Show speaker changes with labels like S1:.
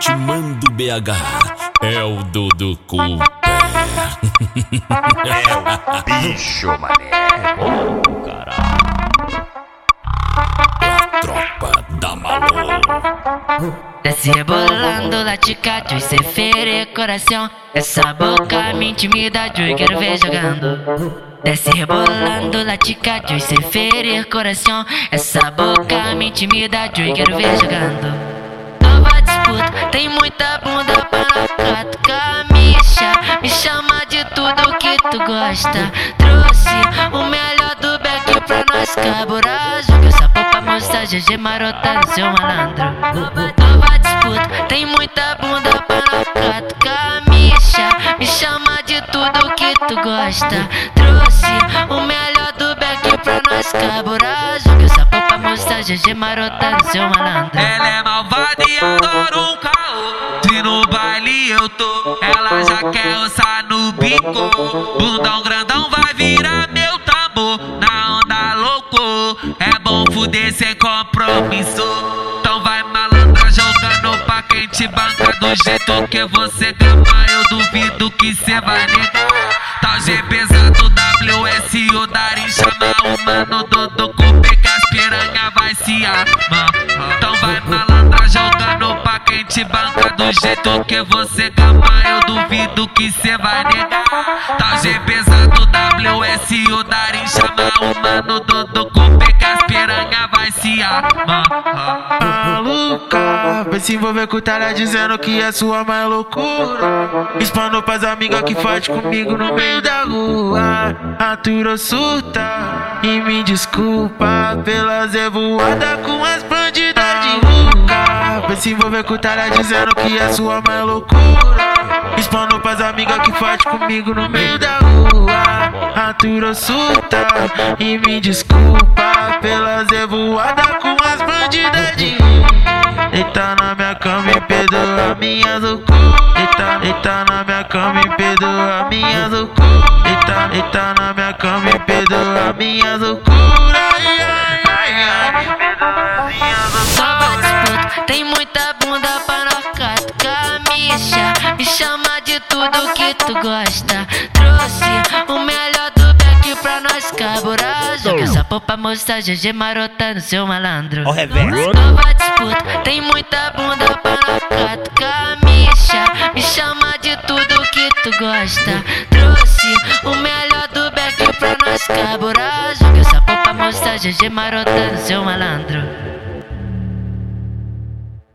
S1: ritmando BH é o Dudu Cooper.
S2: É o bicho, mané.
S1: A tropa da Malô.
S3: Desce rebolando, laticate, oi, cê fere coração. Essa boca me intimida, eu quero ver jogando. Desce rebolando, laticate, oi, cê fere coração. Essa boca me intimida, eu quero ver jogando. Tem muita bunda para catucar. Chama, me chama de tudo que tu gosta. Trouxe o melhor do back pra nós caburar. Joga essa popa, mostra GG marota no seu malandro. Nova disputa, tem muita bunda para catucar. Chama, me chama de tudo que tu gosta. Trouxe o melhor do back pra nós caburar. Mostra GG marota no seu malandro.
S4: Ela é malvada e adora um caô. Se no baile eu tô, ela já quer ossar no bico. Bundão grandão vai virar meu tambor. Na onda louco, é bom fuder sem compromisso. Então vai malandra jogando pra quem te banca do jeito que você gama. Eu duvido que cê vai negar. Tal G pesado, WS, o Darim chama o mano do Coupe se amar. Então vai malandra jogando pra quem te banca do jeito que você gama. Eu duvido que cê vai negar. Tal G pesado, WS, o Darim chama o mano do Coupe que as piranha vai se amar.
S5: maluca Vai se envolver com o dizendo que é sua mãe loucura. Espanou pras amigas que faz comigo no meio da rua. Aturou surta e me desculpa Pela zevoada com as bandidas de ruca Vai se envolver com o dizendo que é sua mãe loucura. Espanou pras amigas que faz comigo no meio da rua. Aturou surta e me desculpa Pela zevoada com as bandidas de perdoa minhas loucuras Deita, na minha cama e perdoa minhas loucuras Deita, deita na minha cama e perdoa minhas
S3: Nova
S5: loucuras
S3: disputa, tem muita bunda para catucar. Me chama, me chama de tudo que tu gosta. Trouxe o melhor do back pra nós caburar. Joga essa popa, moça, GG marota no seu malandro.
S2: Ó, reverso.
S3: Nova disputa, tem muita bunda para catucar. Me chama, me chama de tudo que tu gosta. Trouxe o melhor do back pra nós caburar. Joga essa popa, moça, GG marota no seu malandro.